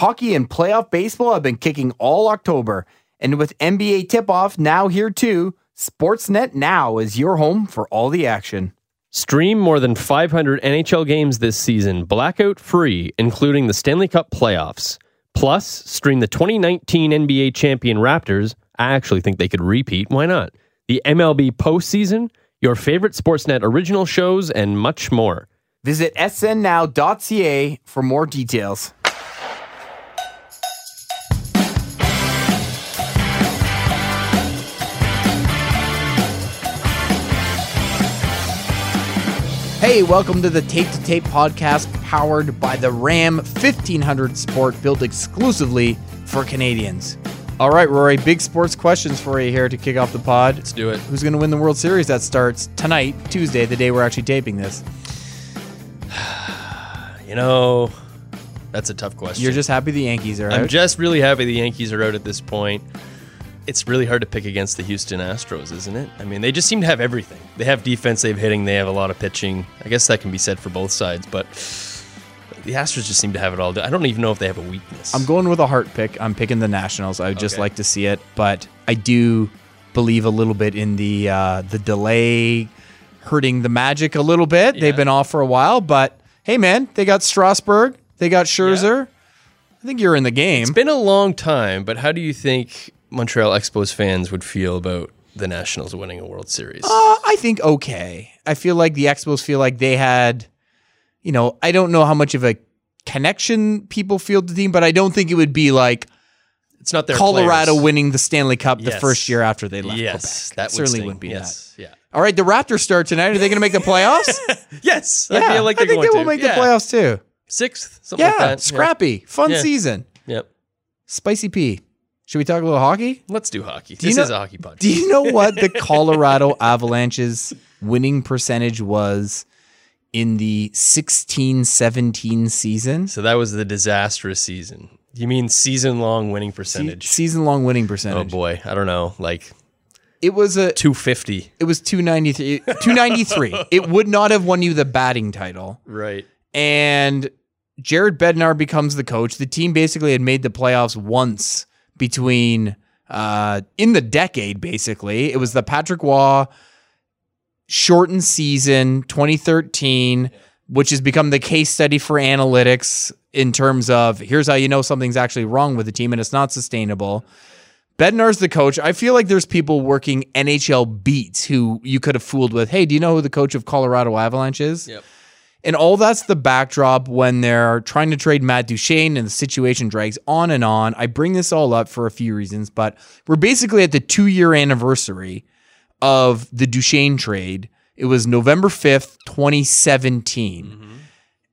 Hockey and playoff baseball have been kicking all October. And with NBA tip off now here too, Sportsnet Now is your home for all the action. Stream more than 500 NHL games this season, blackout free, including the Stanley Cup playoffs. Plus, stream the 2019 NBA champion Raptors. I actually think they could repeat. Why not? The MLB postseason, your favorite Sportsnet original shows, and much more. Visit snnow.ca for more details. Hey, welcome to the Tape to Tape podcast powered by the Ram 1500 Sport built exclusively for Canadians. All right, Rory, big sports questions for you here to kick off the pod. Let's do it. Who's going to win the World Series that starts tonight, Tuesday, the day we're actually taping this? You know, that's a tough question. You're just happy the Yankees are out. I'm just really happy the Yankees are out at this point. It's really hard to pick against the Houston Astros, isn't it? I mean, they just seem to have everything. They have defense, they have hitting, they have a lot of pitching. I guess that can be said for both sides, but the Astros just seem to have it all. I don't even know if they have a weakness. I'm going with a heart pick. I'm picking the Nationals. I would just Okay. like to see it, but I do believe a little bit in the uh, the delay hurting the Magic a little bit. Yeah. They've been off for a while, but hey, man, they got Strasburg, they got Scherzer. I think you're in the game. It's been a long time, but how do you think Montreal Expos fans would feel about the Nationals winning a World Series? Uh, I think okay. I feel like the Expos feel like they had, you know, I don't know how much of a connection people feel to the team, but I don't think it would be like it's not their Colorado players. winning the Stanley Cup the first year after they left Yes, Quebec. that would certainly sting. wouldn't be yes. that. Yeah. All right, the Raptors start tonight. Are they going to make the playoffs? Yes. yeah, I feel like I think they will to. make Yeah. the playoffs too. Sixth, something Yeah, like that. scrappy, fun Yeah. season. Yep. Spicy P. Should we talk a little hockey? Let's do hockey. you this know- is a hockey podcast. Do you know what the Colorado Avalanche's winning percentage was in the 16-17 season? so that was the disastrous season. You mean season long winning percentage? Season long winning percentage. oh boy, I don't know, like It was a 250. it was 293 293. it would not have won you the batting title. Right. and Jared Bednar becomes the coach. The team basically had made the playoffs once between uh, in the decade. Basically, it was the Patrick Roy shortened season 2013, which has become the case study for analytics in terms of here's how you know something's actually wrong with the team and it's not sustainable. Bednar's the coach. I feel like there's people working NHL beats who you could have fooled with. Hey, do you know who the coach of Colorado Avalanche is? Yep. And all that's the backdrop when they're trying to trade Matt Duchene and the situation drags on and on. I bring this all up for a few reasons, but we're basically at the two year anniversary of the Duchene trade. It was November 5th, 2017.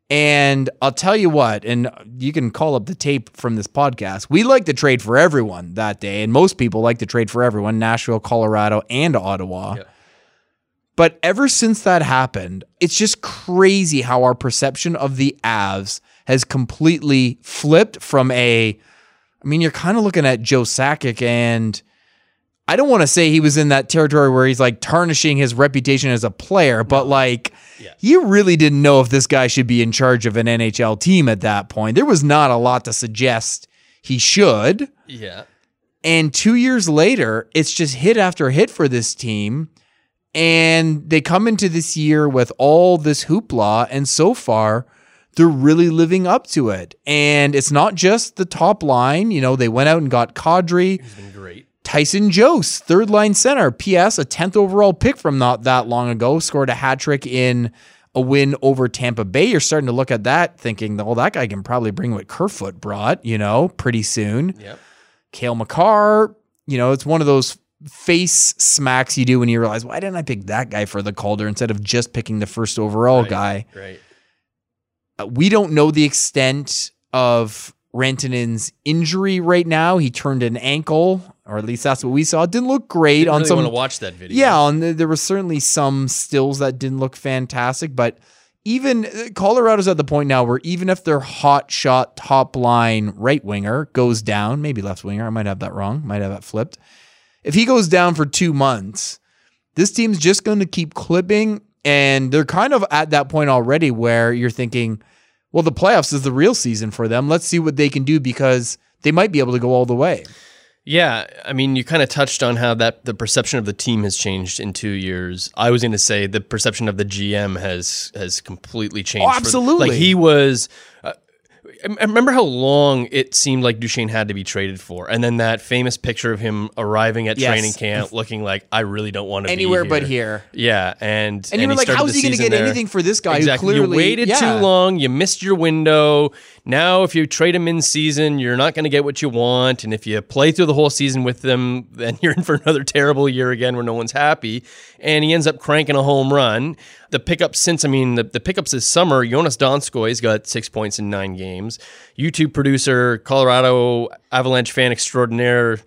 And I'll tell you what, and you can call up the tape from this podcast. We like the trade for everyone that day, and most people like the trade for everyone Nashville, Colorado, and Ottawa. Yeah. But ever since that happened, it's just crazy how our perception of the Avs has completely flipped from a. I mean, you're kind of looking at Joe Sakic, and I don't want to say he was in that territory where he's like tarnishing his reputation as a player, but like Yeah. you really didn't know if this guy should be in charge of an NHL team at that point. There was not a lot to suggest he should. Yeah. And two years later, it's just hit after hit for this team. And they come into this year with all this hoopla. And so far, they're really living up to it. And it's not just the top line. You know, they went out and got Kadri, He's been great. Tyson Jost, third line center. P.S. A 10th overall pick from not that long ago, scored a hat trick in a win over Tampa Bay. You're starting to look at that thinking, well, that guy can probably bring what Kerfoot brought, you know, pretty soon. Yep. Cale Makar, you know, it's one of those face smacks you do when you realize, why didn't I pick that guy for the Calder instead of just picking the first overall Right. guy? Right. Uh, we don't know the extent of Rantanen's injury right now. He turned an ankle, or at least that's what we saw. It didn't look great Didn't on really some. want to watch that video. Yeah, on the, there was certainly some stills that didn't look fantastic, but even uh, Colorado's at the point now where even if their hot shot top line right winger goes down, maybe left winger, I might have that wrong, might have that flipped. If he goes down for two months, this team's just going to keep clipping, and they're kind of at that point already where you're thinking, well, the playoffs is the real season for them. Let's see what they can do because they might be able to go all the way. Yeah, I mean, you kind of touched on how that the perception of the team has changed in two years. I was going to say the perception of the GM has has completely changed. Oh, absolutely. like he was. Uh, I remember how long it seemed like Duchene had to be traded for, and then that famous picture of him arriving at Yes. training camp, looking like I really don't want to Anywhere be but here. Yeah, and And you were like, how's he going to get there. anything for this guy Exactly. who clearly you waited yeah. too long. You missed your window. Now, if you trade him in season, you're not going to get what you want. And if you play through the whole season with them, then you're in for another terrible year again where no one's happy. And he ends up cranking a home run. The pickups since, I mean, the, the pickups this summer, Joonas Donskoi's got six points in nine games. YouTube producer, Colorado Avalanche fan extraordinaire,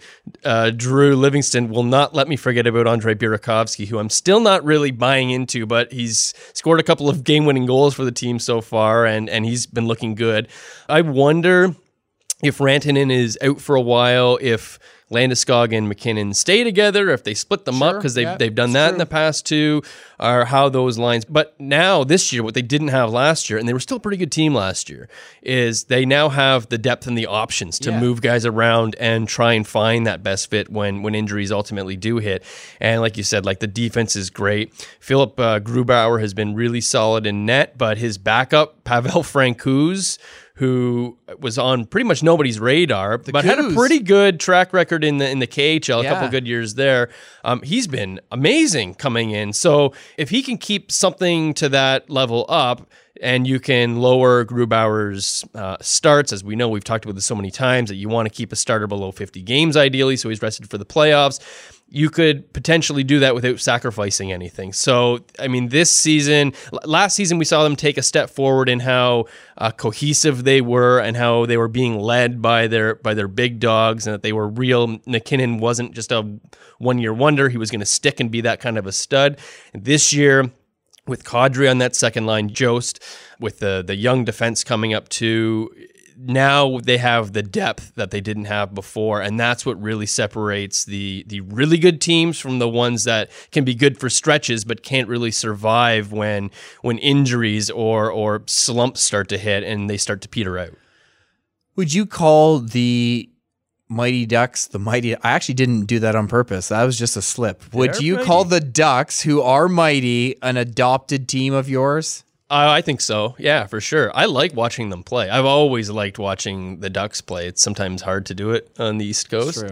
uh, Drew Livingston will not let me forget about Andre Burakovsky, who I'm still not really buying into, but he's scored a couple of game winning goals for the team so far, and, and he's been looking good. I wonder if Rantanen is out for a while, if Landeskog and MacKinnon stay together, if they split them up because they've, yeah, they've done that true. in the past too, or how those lines. But now, this year, what they didn't have last year, and they were still a pretty good team last year, is they now have the depth and the options to Yeah. move guys around and try and find that best fit when when injuries ultimately do hit. And like you said, like the defense is great. Philip uh, Grubauer has been really solid in net, but his backup, Pavel Francouz, who was on pretty much nobody's radar, but had a pretty good track record in the in the KHL, a couple Yeah. good years there. Um, he's been amazing coming in. So if he can keep something to that level up, and you can lower Grubauer's uh, starts, as we know we've talked about this so many times that you want to keep a starter below 50 games ideally, so he's rested for the playoffs. You could potentially do that without sacrificing anything. So, I mean, this season, last season, we saw them take a step forward in how uh, cohesive they were and how they were being led by their by their big dogs, and that they were real. MacKinnon wasn't just a one year wonder; he was going to stick and be that kind of a stud. This year, with Kadri on that second line, Jost, with the the young defense coming up too. Now they have the depth that they didn't have before, and that's what really separates the the really good teams from the ones that can be good for stretches but can't really survive when when injuries or or slumps start to hit and they start to peter out. Would you call the Mighty Ducks the Mighty? I actually didn't do that on purpose. That was just a slip. Would They're you mighty. call the Ducks, who are mighty, an adopted team of yours? Uh, I think so. Yeah, for sure. I like watching them play. I've always liked watching the Ducks play. It's sometimes hard to do it on the East Coast. true.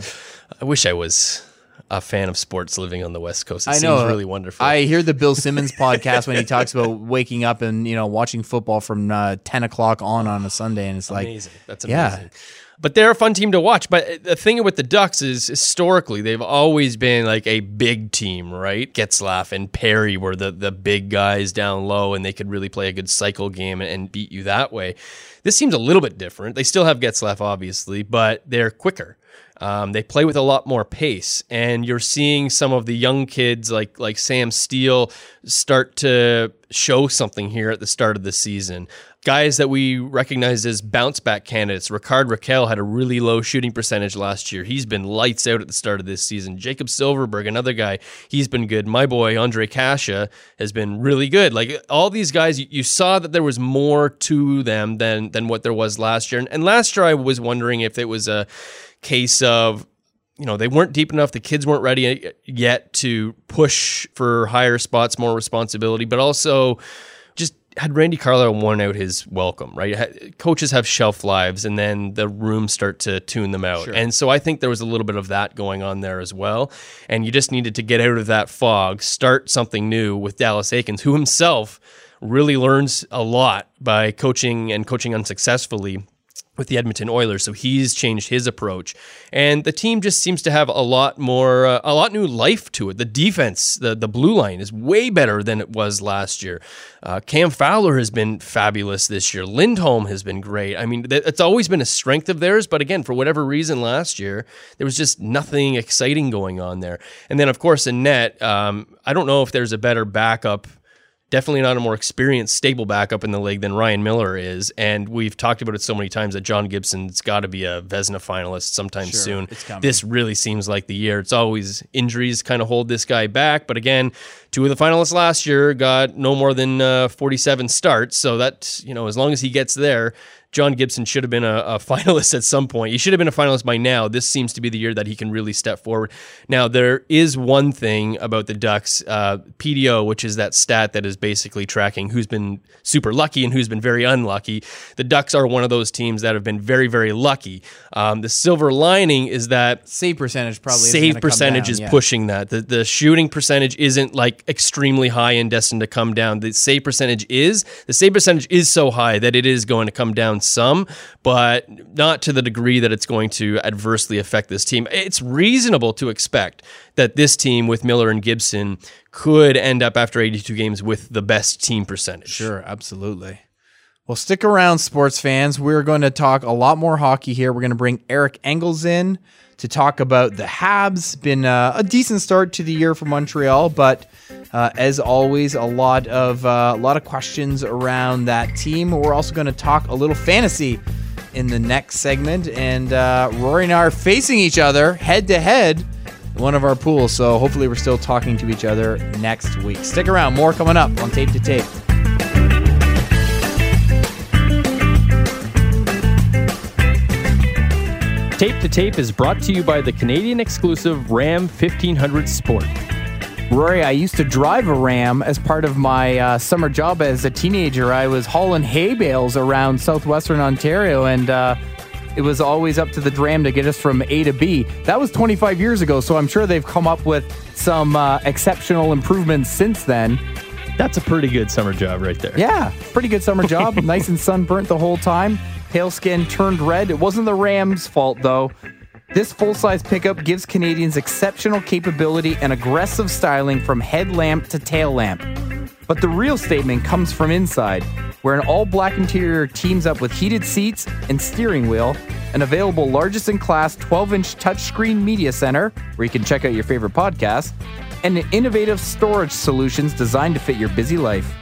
I wish I was a fan of sports living on the West Coast. It I seems know. really wonderful. I hear the Bill Simmons podcast when he talks about waking up and you know watching football from uh, ten o'clock on on a Sunday, and it's like amazing. That's Yeah. But they're a fun team to watch. But the thing with the Ducks is historically they've always been like a big team, right? Getzlaf and Perry were the the big guys down low, and they could really play a good cycle game and, and beat you that way. This seems a little bit different. They still have Getzlaf, obviously, but they're quicker. Um, they play with a lot more pace, and you're seeing some of the young kids like like Sam Steele start to show something here at the start of the season. Guys that we recognize as bounce back candidates. Rickard Rakell had a really low shooting percentage last year. He's been lights out at the start of this season. Jakob Silfverberg, another guy, he's been good. My boy Ondrej Kase has been really good. Like all these guys, you, saw that there was more to them than than what there was last year. And, and last year, I was wondering if it was a case of you know they weren't deep enough the kids weren't ready yet to push for higher spots more responsibility but also had Randy Carlyle worn out his welcome, right? Coaches have shelf lives, and then the rooms start to tune them out. And so I think there was a little bit of that going on there as well. And you just needed to get out of that fog, start something new with Dallas Eakins, who himself really learns a lot by coaching and coaching unsuccessfully with the Edmonton Oilers. So he's changed his approach, and the team just seems to have a lot more, uh, a lot new life to it. The defense, the the blue line is way better than it was last year. Uh, Cam Fowler has been fabulous this year. Lindholm has been great. I mean, th- it's always been a strength of theirs, but again, for whatever reason, last year there was just nothing exciting going on there. And then, of course, in net, um, I don't know if there's a better backup definitely not a more experienced, stable backup in the league than Ryan Miller is. And we've talked about it so many times that John Gibson's got to be a Vezina finalist sometime Sure, soon. This really seems like the year. It's always injuries kind of hold this guy back. But again, two of the finalists last year got no more than uh, 47 starts. So that, you know, as long as he gets there, John Gibson should have been a, a finalist at some point. He should have been a finalist by now. This seems to be the year that he can really step forward. Now, there is one thing about the Ducks uh, PDO, which is that stat that is basically tracking who's been super lucky and who's been very unlucky. The Ducks are one of those teams that have been very, very lucky. Um, the silver lining is that Save percentage probably save come percentage down, is yeah. pushing that. The the shooting percentage isn't like extremely high and destined to come down. The save percentage is. The save percentage is so high that it is going to come down some, but not to the degree that it's going to adversely affect this team. It's reasonable to expect that this team with Miller and Gibson could end up after 82 games with the best team percentage. Sure, absolutely. Well, stick around, sports fans. We're going to talk a lot more hockey here. We're going to bring Eric Engels in to talk about the Habs. Been uh, a decent start to the year for Montreal, but uh, as always, a lot of uh, a lot of questions around that team. We're also going to talk a little fantasy in the next segment, and uh, Rory and I are facing each other head to head in one of our pools. So hopefully, we're still talking to each other next week. Stick around. More coming up on Tape to Tape. Tape to Tape is brought to you by the Canadian exclusive Ram 1500 Sport. Rory, I used to drive a Ram as part of my uh, summer job as a teenager. I was hauling hay bales around southwestern Ontario, and uh, it was always up to the Ram to get us from A to B. That was 25 years ago, so I'm sure they've come up with some uh, exceptional improvements since then. That's a pretty good summer job right there. Yeah, pretty good summer job. nice and sunburnt the whole time. Pale skin turned red. It wasn't the Rams' fault, though. This full size pickup gives Canadians exceptional capability and aggressive styling from headlamp to tail lamp. But the real statement comes from inside, where an all black interior teams up with heated seats and steering wheel, an available largest in class 12 inch touchscreen media center, where you can check out your favorite podcast, and innovative storage solutions designed to fit your busy life.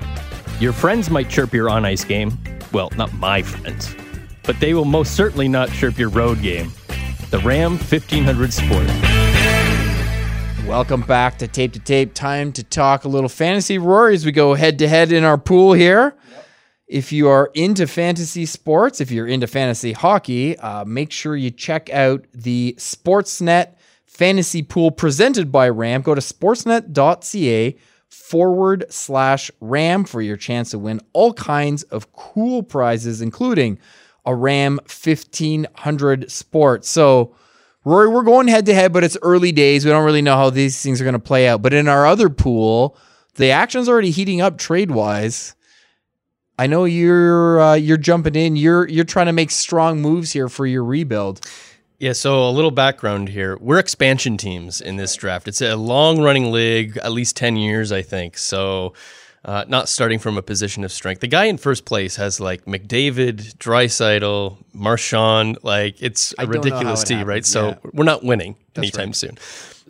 Your friends might chirp your on ice game. Well, not my friends, but they will most certainly not chirp your road game. The Ram 1500 Sport. Welcome back to Tape to Tape. Time to talk a little fantasy. Rory, as we go head to head in our pool here. If you are into fantasy sports, if you're into fantasy hockey, uh, make sure you check out the Sportsnet fantasy pool presented by RAM. Go to sportsnet.ca forward slash RAM for your chance to win all kinds of cool prizes, including a RAM 1500 Sport. So, Rory, we're going head to head, but it's early days. We don't really know how these things are going to play out. But in our other pool, the action's already heating up trade wise. I know you're uh, you're jumping in. You're you're trying to make strong moves here for your rebuild. Yeah, so a little background here. We're expansion teams in this draft. It's a long running league, at least 10 years, I think. So, uh, not starting from a position of strength. The guy in first place has like McDavid, Draisaitl, Marchand. Like, it's a ridiculous it team, right? So, yeah. we're not winning anytime soon.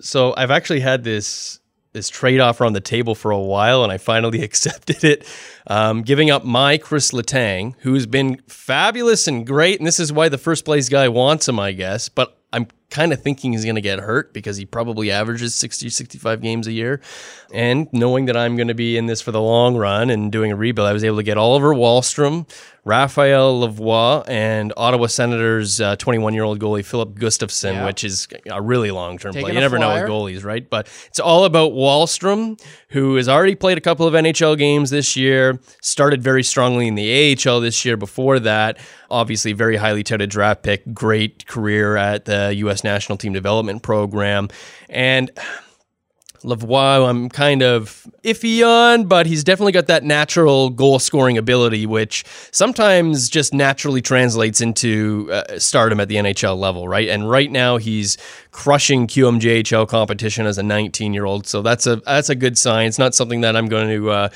So, I've actually had this. This trade offer on the table for a while, and I finally accepted it. Um, giving up my Chris Letang, who's been fabulous and great, and this is why the first place guy wants him, I guess. But kind of thinking he's going to get hurt because he probably averages 60, 65 games a year. And knowing that I'm going to be in this for the long run and doing a rebuild, I was able to get Oliver Wahlstrom, Raphael Lavoie, and Ottawa Senators uh, 21 year old goalie Filip Gustavsson, Yeah. which is a really long term play. You never know flyer. with goalies, right? But it's all about Wahlstrom, who has already played a couple of NHL games this year, started very strongly in the AHL this year before that. Obviously, very highly touted draft pick, great career at the U.S. National Team Development Program. And Lavoie, I'm kind of iffy on, but he's definitely got that natural goal scoring ability, which sometimes just naturally translates into uh, stardom at the NHL level, right? And right now he's crushing QMJHL competition as a 19 year old, so that's a that's a good sign. It's not something that I'm going to. Uh,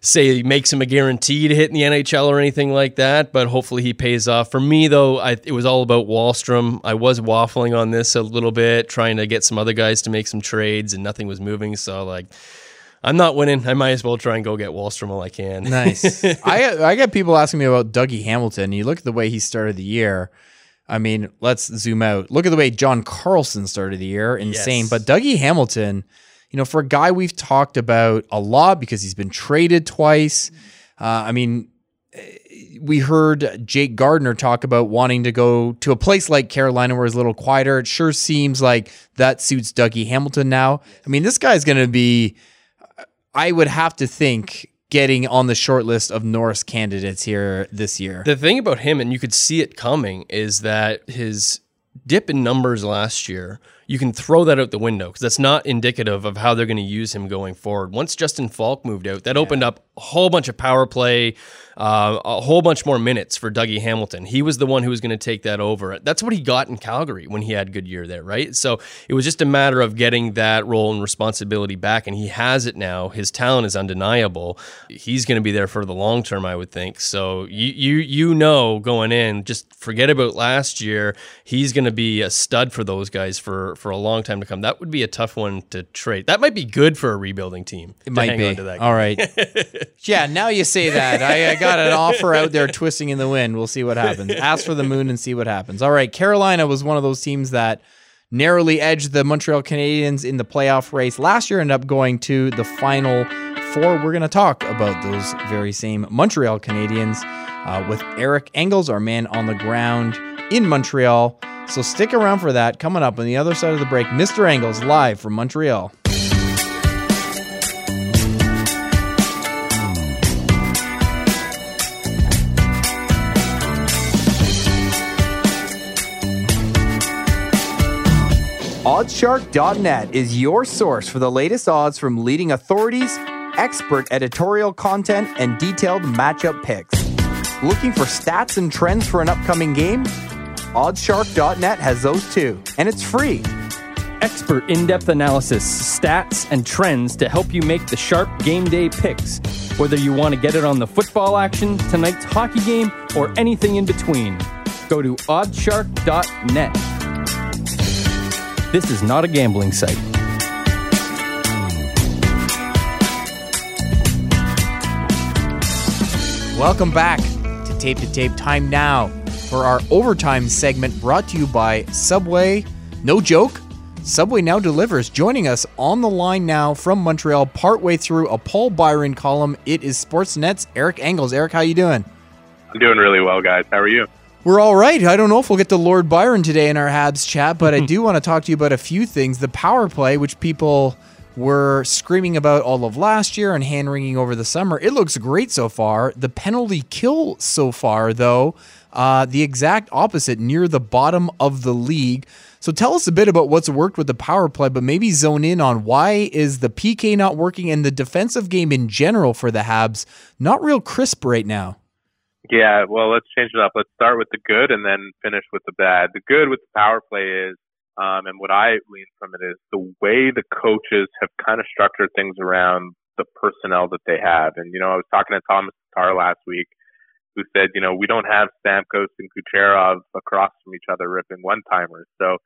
say makes him a guarantee to hit in the NHL or anything like that, but hopefully he pays off. For me, though, I, it was all about Wahlstrom. I was waffling on this a little bit, trying to get some other guys to make some trades, and nothing was moving. So, like, I'm not winning. I might as well try and go get Wahlstrom while I can. Nice. I I get people asking me about Dougie Hamilton. You look at the way he started the year. I mean, let's zoom out. Look at the way John Carlson started the year. Insane. Yes. But Dougie Hamilton, you know, for a guy we've talked about a lot because he's been traded twice. Uh, I mean, eh, we heard Jake Gardiner talk about wanting to go to a place like Carolina where it's a little quieter. It sure seems like that suits Dougie Hamilton now. I mean, this guy's going to be, I would have to think, getting on the short list of Norris candidates here this year. The thing about him, and you could see it coming, is that his dip in numbers last year, you can throw that out the window because that's not indicative of how they're going to use him going forward. Once Justin Faulk moved out, that opened up a whole bunch of power play, uh, a whole bunch more minutes for Dougie Hamilton. He was the one who was going to take that over. That's what he got in Calgary when he had good year there, right? So it was just a matter of getting that role and responsibility back, and he has it now. His talent is undeniable. He's going to be there for the long term, I would think. So you you you know going in, just forget about last year. He's going to be a stud for those guys for for a long time to come. That would be a tough one to trade. That might be good for a rebuilding team. It might be. All right. yeah, now you say that. I, I got an offer out there twisting in the wind. We'll see what happens. Ask for the moon and see what happens. All right. Carolina was one of those teams that narrowly edged the Montreal Canadiens in the playoff race last year, ended up going to the final four. We're going to talk about those very same Montreal Canadiens uh, with Eric Engels, our man on the ground in Montreal. So stick around for that. Coming up on the other side of the break, Mr. Engels live from Montreal. Oddshark.net is your source for the latest odds from leading authorities, expert editorial content, and detailed matchup picks. Looking for stats and trends for an upcoming game? Oddshark.net has those too, and it's free. Expert in depth analysis, stats, and trends to help you make the sharp game day picks. Whether you want to get it on the football action, tonight's hockey game, or anything in between, go to oddshark.net. This is not a gambling site. Welcome back to Tape to Tape. Time now for our overtime segment brought to you by Subway. No joke, Subway now delivers. Joining us on the line now from Montreal, partway through a Paul Byron column. It is Sportsnet's Eric Engels. Eric, how you doing? I'm doing really well, guys. How are you? We're all right. I don't know if we'll get to Lord Byron today in our Habs chat, but I do want to talk to you about a few things. The power play, which people were screaming about all of last year and hand wringing over the summer. It looks great so far. The penalty kill so far, though, uh, the exact opposite, near the bottom of the league. So tell us a bit about what's worked with the power play, but maybe zone in on why is the PK not working and the defensive game in general for the Habs not real crisp right now. Yeah, well, let's change it up. Let's start with the good and then finish with the bad. The good with the power play is, um, and what I lean from it is the way the coaches have kind of structured things around the personnel that they have. And, you know, I was talking to Thomas Tatar last week who said, you know, we don't have Stamkos and Kucherov across from each other ripping one timers. So,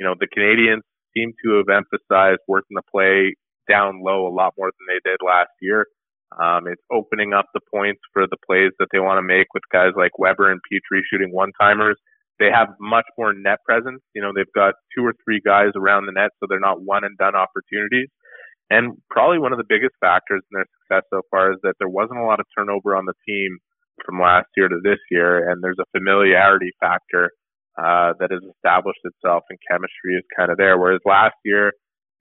you know, the Canadiens seem to have emphasized working the play down low a lot more than they did last year. Um, it's opening up the points for the plays that they want to make with guys like Weber and Petry shooting one timers. They have much more net presence. You know, they've got two or three guys around the net, so they're not one and done opportunities. And probably one of the biggest factors in their success so far is that there wasn't a lot of turnover on the team from last year to this year, and there's a familiarity factor uh, that has established itself, and chemistry is kind of there. Whereas last year,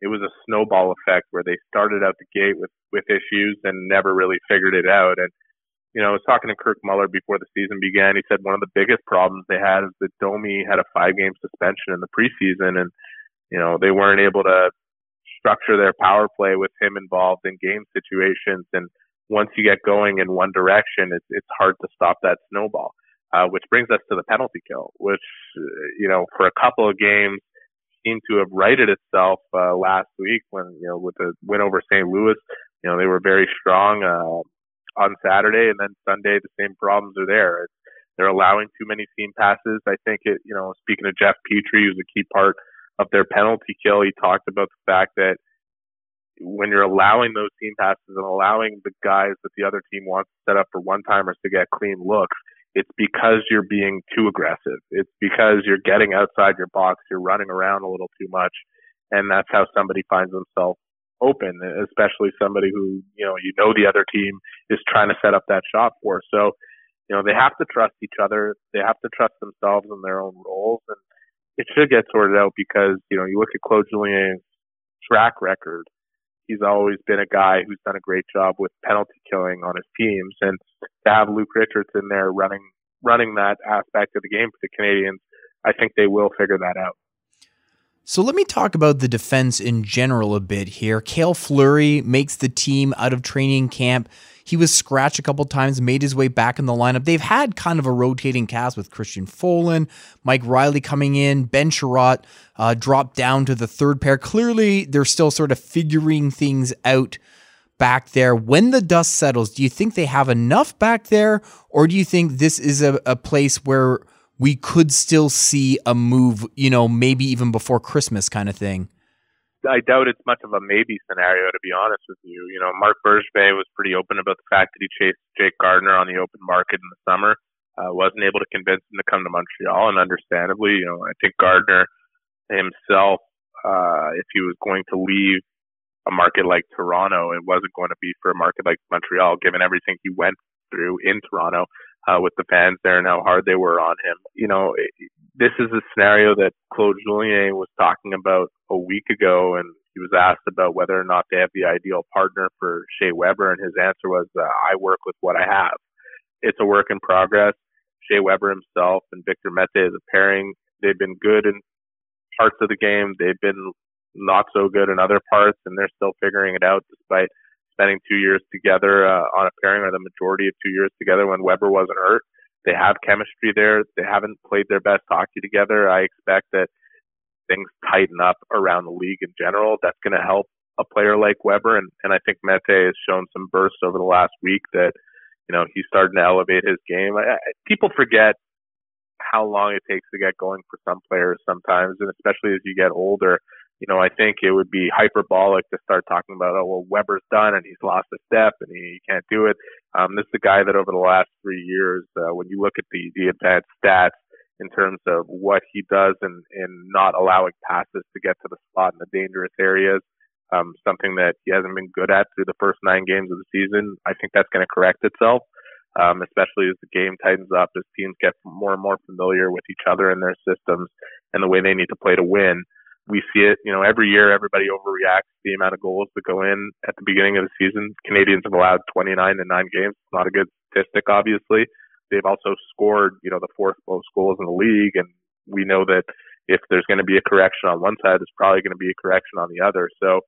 it was a snowball effect where they started out the gate with with issues and never really figured it out. And you know, I was talking to Kirk Muller before the season began. He said one of the biggest problems they had is that Domi had a five game suspension in the preseason, and you know they weren't able to structure their power play with him involved in game situations. And once you get going in one direction, it's it's hard to stop that snowball. Uh, which brings us to the penalty kill, which you know for a couple of games seemed to have righted itself uh, last week when you know with the win over St. Louis. You know they were very strong uh, on Saturday, and then Sunday the same problems are there. They're allowing too many seam passes. I think it. You know, speaking of Jeff Petry, who's a key part of their penalty kill, he talked about the fact that when you're allowing those team passes and allowing the guys that the other team wants to set up for one timers to get clean looks, it's because you're being too aggressive. It's because you're getting outside your box. You're running around a little too much. And that's how somebody finds themselves open, especially somebody who, you know, you know the other team is trying to set up that shot for. So, you know, they have to trust each other. They have to trust themselves in their own roles. And it should get sorted out because, you know, you look at Claude Julien's track record he's always been a guy who's done a great job with penalty killing on his teams, and to have Luke Richardson there running running that aspect of the game for the Canadians, I think they will figure that out. So let me talk about the defense in general a bit here. Cale Fleury makes the team out of training camp. He was scratched a couple times, made his way back in the lineup. They've had kind of a rotating cast with Christian Folin, Mike Reilly coming in, Ben Chiarot uh, dropped down to the third pair. Clearly, they're still sort of figuring things out back there. When the dust settles, do you think they have enough back there, or do you think this is a, a place where we could still see a move, you know, maybe even before Christmas kind of thing? I doubt it's much of a maybe scenario, to be honest with you. You know, Marc Bergevin was pretty open about the fact that he chased Jake Gardiner on the open market in the summer. Uh, wasn't able to convince him to come to Montreal, and understandably, you know, I think Gardiner himself, uh, if he was going to leave a market like Toronto, it wasn't going to be for a market like Montreal, given everything he went through in Toronto uh, with the fans there and how hard they were on him. You know, this is a scenario that Claude Julien was talking about a week ago, and he was asked about whether or not they have the ideal partner for Shea Weber, and his answer was, uh, "I work with what I have." It's a work in progress. Shea Weber himself and Victor Mete as a pairing, they've been good in parts of the game. They've been not so good in other parts, and they're still figuring it out despite spending two years together uh, on a pairing, or the majority of two years together when Weber wasn't hurt. They have chemistry there. They haven't played their best hockey together. I expect that things tighten up around the league in general. That's going to help a player like Weber, and, and I think Mete has shown some bursts over the last week that you know he's starting to elevate his game. I, I, people forget how long it takes to get going for some players sometimes, and especially as you get older you know, I think it would be hyperbolic to start talking about, oh, well, Weber's done and he's lost a step and he, can't do it. Um, this is a guy that over the last three years, uh, when you look at the, the advanced stats in terms of what he does and in, in not allowing passes to get to the spot in the dangerous areas, um, something that he hasn't been good at through the first nine games of the season. I think that's going to correct itself, um, especially as the game tightens up, as teams get more and more familiar with each other and their systems and the way they need to play to win we see it, you know, every year everybody overreacts the amount of goals that go in at the beginning of the season. Canadiens have allowed 29 in nine games. Not a good statistic, obviously. They've also scored, you know, the fourth most goals in the league. And we know that if there's going to be a correction on one side, there's probably going to be a correction on the other. So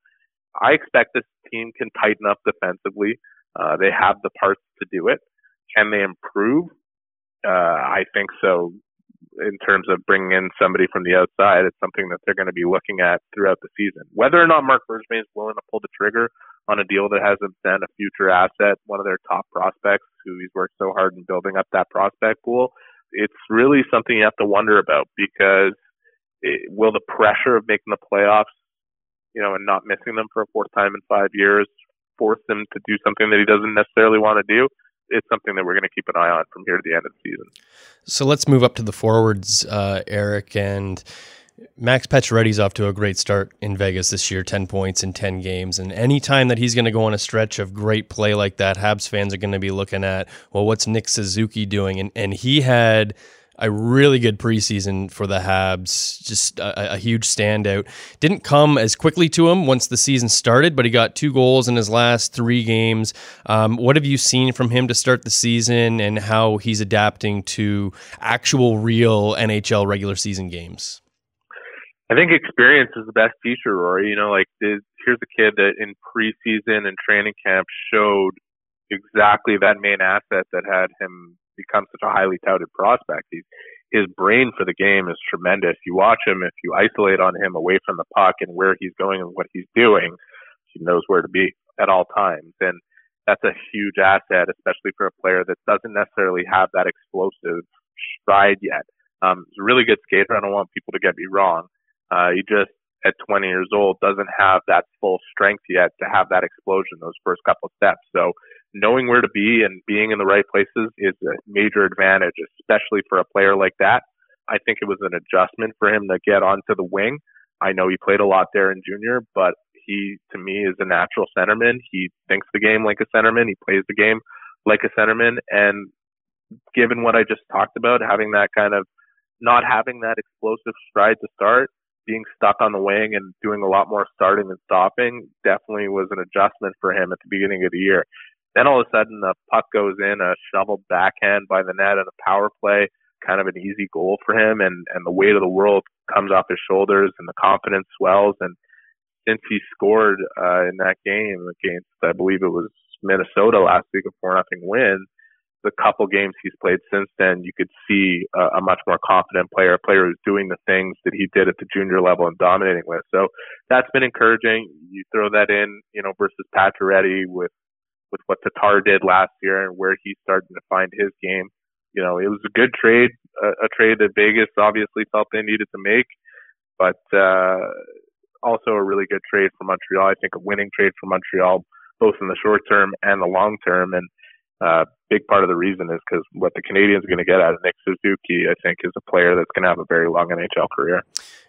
I expect this team can tighten up defensively. Uh, they have the parts to do it. Can they improve? Uh, I think so in terms of bringing in somebody from the outside, it's something that they're going to be looking at throughout the season. Whether or not Marc Bergevin is willing to pull the trigger on a deal that has him been a future asset, one of their top prospects, who he's worked so hard in building up that prospect pool, it's really something you have to wonder about because it, will the pressure of making the playoffs, you know, and not missing them for a fourth time in five years force him to do something that he doesn't necessarily want to do? It's something that we're going to keep an eye on from here to the end of the season. So let's move up to the forwards, uh, Eric and. Max Pacioretty's off to a great start in Vegas this year, 10 points in 10 games. And anytime that he's going to go on a stretch of great play like that, Habs fans are going to be looking at, well, what's Nick Suzuki doing? And, and he had a really good preseason for the Habs, just a, a, huge standout. Didn't come as quickly to him once the season started, but he got two goals in his last three games. Um, what have you seen from him to start the season and how he's adapting to actual, real NHL regular season games? I think experience is the best teacher, Rory. You know, like here's a kid that in preseason and training camp showed exactly that main asset that had him become such a highly touted prospect. He's, his brain for the game is tremendous. You watch him, if you isolate on him away from the puck and where he's going and what he's doing, he knows where to be at all times. And that's a huge asset, especially for a player that doesn't necessarily have that explosive stride yet. Um, he's a really good skater. I don't want people to get me wrong. Uh, he just at 20 years old doesn't have that full strength yet to have that explosion those first couple steps. So knowing where to be and being in the right places is a major advantage, especially for a player like that. I think it was an adjustment for him to get onto the wing. I know he played a lot there in junior, but he, to me, is a natural centerman. He thinks the game like a centerman. He plays the game like a centerman. And given what I just talked about, having that kind of not having that explosive stride to start, being stuck on the wing and doing a lot more starting and stopping definitely was an adjustment for him at the beginning of the year. Then all of a sudden the puck goes in, a shoveled backhand by the net and a power play, kind of an easy goal for him and, and the weight of the world comes off his shoulders and the confidence swells and since he scored uh, in that game against I believe it was Minnesota last week, a four nothing win, the couple games he's played since then, you could see a, a much more confident player, a player who's doing the things that he did at the junior level and dominating with. So that's been encouraging. You throw that in, you know, versus Pacioretty with with what Tatar did last year and where he's starting to find his game. You know, it was a good trade, a, a trade that Vegas obviously felt they needed to make, but uh, also a really good trade for Montreal. I think a winning trade for Montreal, both in the short term and the long term. And uh, big part of the reason is because what the Canadiens are going to get out of Nick Suzuki, I think, is a player that's going to have a very long NHL career.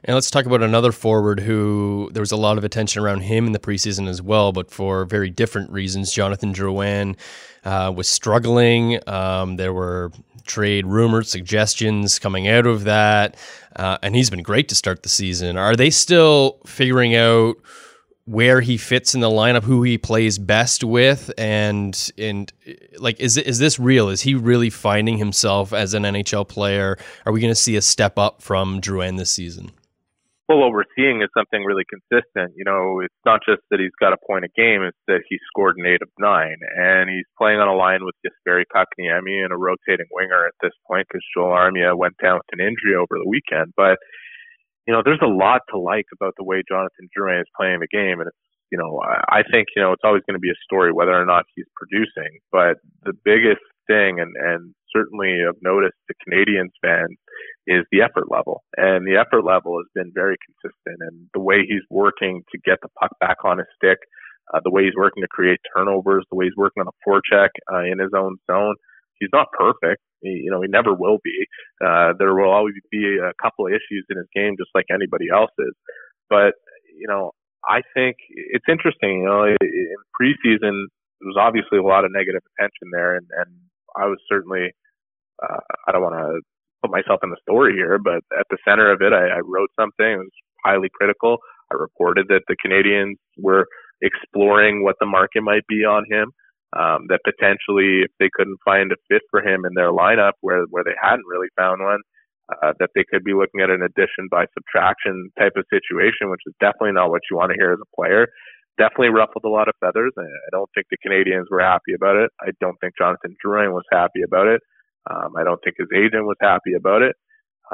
And let's talk about another forward who there was a lot of attention around him in the preseason as well, but for very different reasons. Jonathan Drouin uh, was struggling. Um, there were trade rumors, suggestions coming out of that, uh, and he's been great to start the season. Are they still figuring out? Where he fits in the lineup, who he plays best with, and and like is is this real? Is he really finding himself as an NHL player? Are we going to see a step up from Drouin this season? Well, what we're seeing is something really consistent. You know, it's not just that he's got a point a game; it's that he scored an eight of nine, and he's playing on a line with Jesperi Kotkaniemi and a rotating winger at this point because Joel Armia went down with an injury over the weekend, but you know, there's a lot to like about the way Jonathan Drouin is playing the game, and it's you know, I, think you know it's always going to be a story whether or not he's producing. But the biggest thing, and and certainly of notice to Canadiens fans, is the effort level, and the effort level has been very consistent, and the way he's working to get the puck back on his stick. Uh, the way he's working to create turnovers, the way he's working on a forecheck uh, in his own zone, he's not perfect. You know, he never will be. Uh, there will always be a couple of issues in his game, just like anybody else's. But you know, I think it's interesting. You know, in preseason, there was obviously a lot of negative attention there, and and I was certainly. Uh, I don't want to put myself in the story here, but at the center of it, I, I wrote something. It was highly critical. I reported that the Canadiens were exploring what the market might be on him um, that potentially if they couldn't find a fit for him in their lineup where where they hadn't really found one, uh, that they could be looking at an addition by subtraction type of situation, which is definitely not what you want to hear as a player. Definitely ruffled a lot of feathers. I don't think the Canadiens were happy about it. I don't think Jonathan Drouin was happy about it. Um, I don't think his agent was happy about it.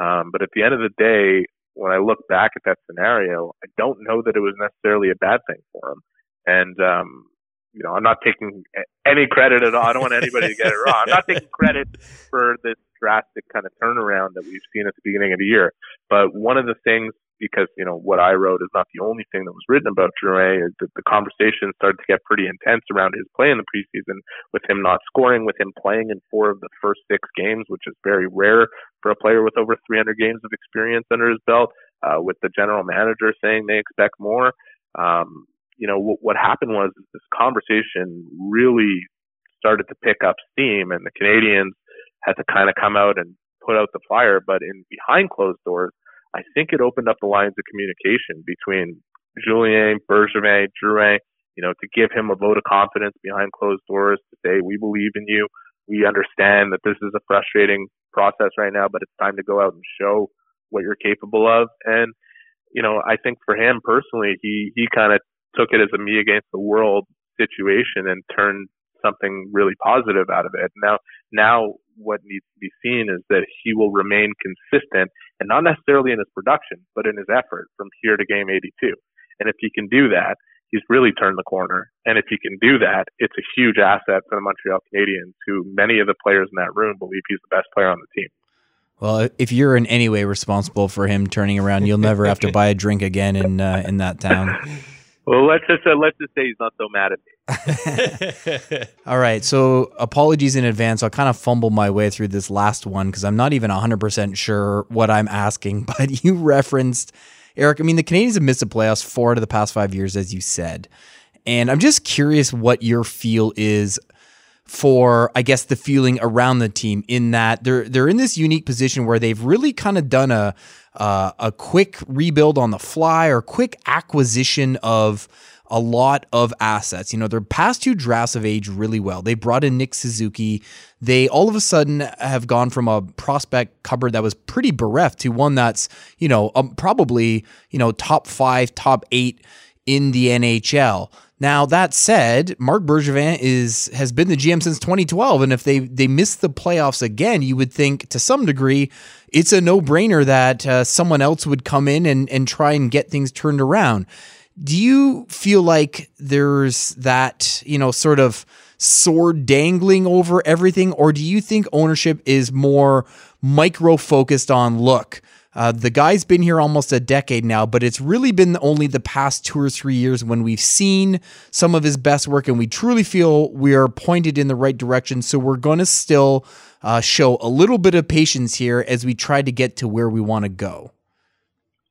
Um, but at the end of the day, when I look back at that scenario, I don't know that it was necessarily a bad thing for him. And um, you know, I'm not taking any credit at all. I don't want anybody to get it wrong. I'm not taking credit for this drastic kind of turnaround that we've seen at the beginning of the year. But one of the things, because, you know, what I wrote is not the only thing that was written about Drouin, is that the conversation started to get pretty intense around his play in the preseason with him not scoring, with him playing in four of the first six games, which is very rare for a player with over 300 games of experience under his belt, uh, with the general manager saying they expect more. Um, you know, what, what happened was this conversation really started to pick up steam and the Canadiens had to kind of come out and put out the fire. But in behind closed doors, I think it opened up the lines of communication between Julien, Bergevin, Drouin, you know, to give him a vote of confidence behind closed doors to say, we believe in you. We understand that this is a frustrating process right now, but it's time to go out and show what you're capable of. And, you know, I think for him personally, he, he kind of took it as a me against the world situation and turned something really positive out of it. Now, now what needs to be seen is that he will remain consistent and not necessarily in his production, but in his effort from here to game 82. And if he can do that, he's really turned the corner. And if he can do that, it's a huge asset for the Montreal Canadiens, who many of the players in that room believe he's the best player on the team. Well, if you're in any way responsible for him turning around, you'll never have to buy a drink again in uh, in that town. Well, let's just uh, let's just say he's not so mad at me. All right, so apologies in advance. I'll kind of fumble my way through this last one because I'm not even 100% sure what I'm asking, but you referenced Eric. I mean, the Canadiens have missed the playoffs four out of the past five years, as you said. And I'm just curious what your feel is for I guess the feeling around the team in that they're they're in this unique position where they've really kind of done a uh, a quick rebuild on the fly or quick acquisition of a lot of assets. You know, their past two drafts have aged really well. They brought in Nick Suzuki. They all of a sudden have gone from a prospect cupboard that was pretty bereft to one that's, you know, um, probably, you know, top five, top eight in the NHL. Now that said, Marc Bergevin is has been the GM since 2012, and if they they miss the playoffs again, you would think to some degree it's a no brainer that uh, someone else would come in and and try and get things turned around. Do you feel like there's that you know sort of sword dangling over everything, or do you think ownership is more micro focused on look? Uh, the guy's been here almost a decade now, but it's really been only the past two or three years when we've seen some of his best work and we truly feel we are pointed in the right direction. So we're going to still uh, show a little bit of patience here as we try to get to where we want to go.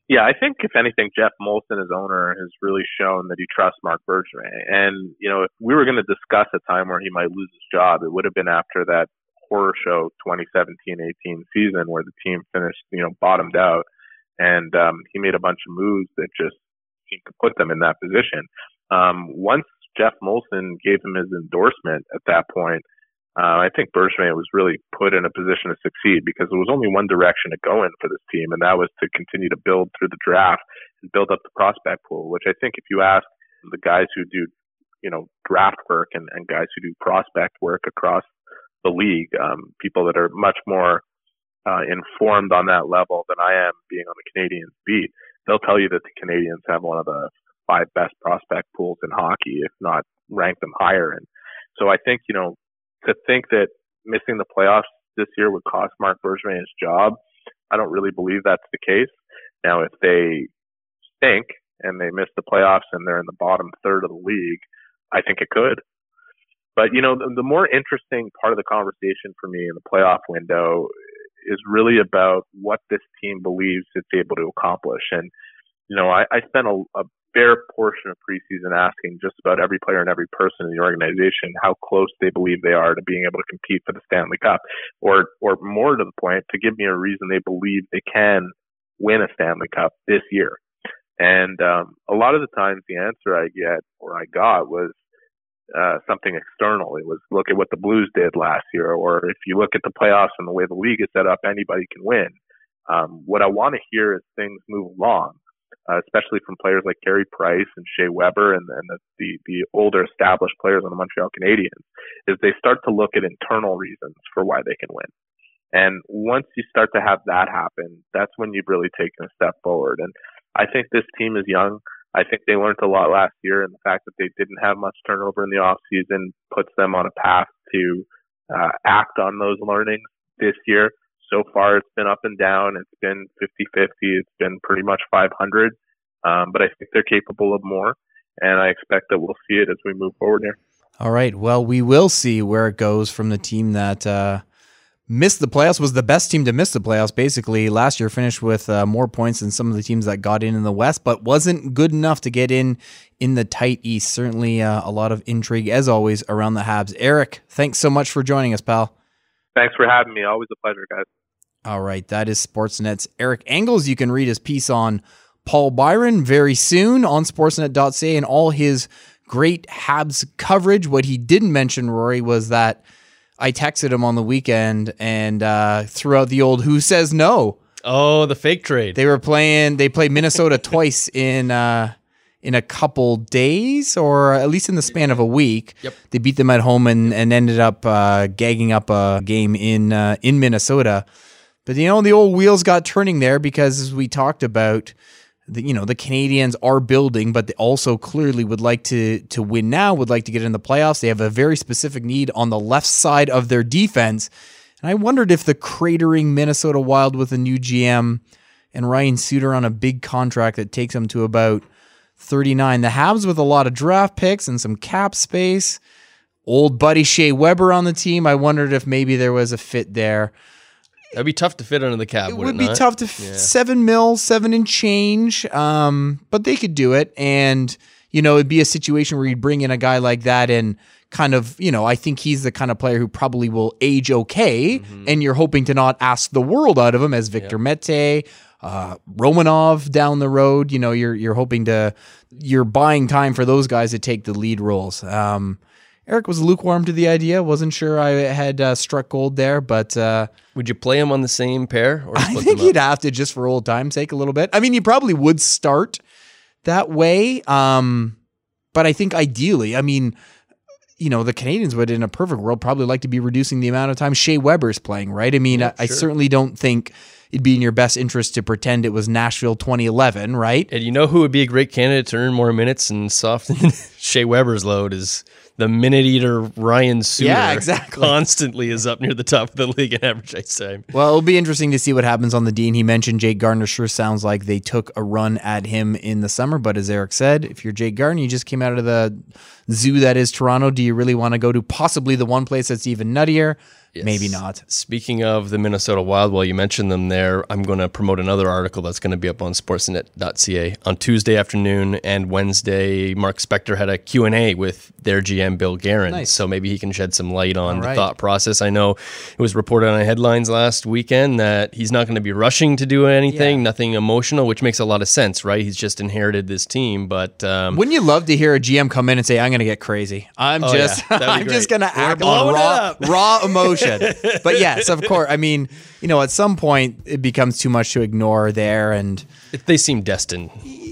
Yeah, I think if anything, Geoff Molson, his owner, has really shown that he trusts Marc Bergevin. And you know, if we were going to discuss a time where he might lose his job, it would have been after that horror show 2017-18 season where the team finished, you know, bottomed out, and um, he made a bunch of moves that just seemed to put them in that position. Um, once Geoff Molson gave him his endorsement at that point, uh, I think Bergevin was really put in a position to succeed because there was only one direction to go in for this team, and that was to continue to build through the draft and build up the prospect pool. Which I think, if you ask the guys who do, you know, draft work and, and guys who do prospect work across the league, um, people that are much more uh, informed on that level than I am being on the Canadiens beat, they'll tell you that the Canadiens have one of the five best prospect pools in hockey, if not rank them higher. And so I think, you know, to think that missing the playoffs this year would cost Marc Bergevin his job, I don't really believe that's the case. Now, if they stink and they miss the playoffs and they're in the bottom third of the league, I think it could. But you know, the, the more interesting part of the conversation for me in the playoff window is really about what this team believes it's able to accomplish. And you know, I, I spent a, a fair portion of preseason asking just about every player and every person in the organization how close they believe they are to being able to compete for the Stanley Cup, or or more to the point, to give me a reason they believe they can win a Stanley Cup this year. And um, a lot of the times, the answer I get or I got was uh, something external. It was look at what the Blues did last year, or if you look at the playoffs and the way the league is set up, anybody can win. Um, what I want to hear is things move along, uh, especially from players like Carey Price and Shea Weber and, and the, the, the older established players on the Montreal Canadiens, is they start to look at internal reasons for why they can win. And once you start to have that happen, that's when you've really taken a step forward. And I think this team is young. I think they learned a lot last year, and the fact that they didn't have much turnover in the off season puts them on a path to uh, act on those learnings this year. So far, it's been up and down. It's been 50-50. It's been pretty much 500. Um, but I think they're capable of more, and I expect that we'll see it as we move forward here. All right. Well, we will see where it goes from the team that uh, missed the playoffs was the best team to miss the playoffs basically last year finished with uh, more points than some of the teams that got in in the west but wasn't good enough to get in in the tight east. Certainly uh, a lot of intrigue as always around the habs. Eric thanks so much for joining us pal. Thanks for having me. Always a pleasure guys. All right. That is sportsnet's eric engels. You can read his piece on paul byron very soon on sportsnet.ca and all his great habs coverage. What he didn't mention rory was that I texted him on the weekend and uh, threw out the old "Who says no." Oh, the fake trade. They were playing. They played Minnesota twice in uh, in a couple days, or at least in the span of a week. Yep. They beat them at home and, and ended up uh, gagging up a game in uh, in Minnesota. But you know the old wheels got turning there because as we talked about, the, you know the Canadiens are building, but they also clearly would like to to win now. Would like to get in the playoffs. They have a very specific need on the left side of their defense. And I wondered if the cratering Minnesota Wild with a new GM and Ryan Suter on a big contract that takes them to about 39. The Habs with a lot of draft picks and some cap space. Old buddy Shea Weber on the team. I wondered if maybe there was a fit there. That'd be tough to fit under the cap. It would, would it be not? tough to f- seven mil, seven and change. Um, but they could do it, and you know, it'd be a situation where you'd bring in a guy like that and kind of, you know, I think he's the kind of player who probably will age okay, Mm-hmm. and you're hoping to not ask the world out of him as Victor Mete, uh, Romanov down the road. You know, you're you're hoping to you're buying time for those guys to take the lead roles. Um, Eric was lukewarm to the idea. wasn't sure I had uh, struck gold there, but. Uh, Would you play him on the same pair or I think you'd have to just for old time's sake a little bit. I mean, you probably would start that way. Um, but I think ideally, I mean, you know, the Canadiens would, in a perfect world, probably like to be reducing the amount of time Shea Weber's playing, right? I mean, I, I certainly don't think it'd be in your best interest to pretend it was Nashville 2011, right? And you know who would be a great candidate to earn more minutes and soften Shea Weber's load is the minute eater Ryan Suter. Yeah, exactly. Constantly is up near the top of the league in average ice time. Well, it'll be interesting to see what happens on the Dean. He mentioned Jake Gardiner. Sure sounds like they took a run at him in the summer, but as Eric said, if you're Jake Gardiner, you just came out of the zoo that is Toronto. Do you really want to go to possibly the one place that's even nuttier? Maybe not. Speaking of the Minnesota Wild, while you mentioned them there, I'm going to promote another article that's going to be up on sportsnet.ca on Tuesday afternoon and Wednesday. Mark Spector had a Q&A with their GM Bill Guerin, Nice. so maybe he can shed some light on the thought process. I know it was reported on headlines last weekend that he's not going to be rushing to do anything, Yeah. nothing emotional, which makes a lot of sense, right? He's just inherited this team, but um, Wouldn't you love to hear a GM come in and say, "I'm going to get crazy. I'm Oh, just, yeah. I'm just going to act on raw, raw emotion." but yes, of course. I mean, you know, at some point it becomes too much to ignore there, and they seem destined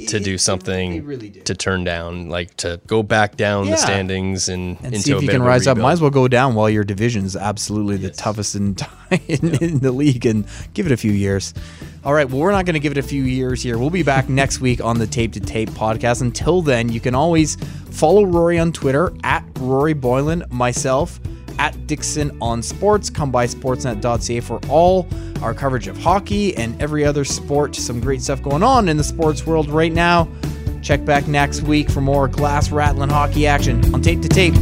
to do something really do. to turn down, like to go back down Yeah. the standings and, and into see a if you can of a rise up. Might as well go down while your division is absolutely the toughest in, in, in the league, and give it a few years. All right, well, we're not going to give it a few years here. We'll be back next week on the Tape to Tape podcast. Until then, you can always follow Rory on Twitter at Rory Boylen, myself at Dixon on Sports. Come by sportsnet.ca for all our coverage of hockey and every other sport. Some great stuff going on in the sports world right now. Check back next week for more glass rattling hockey action on Tape to Tape.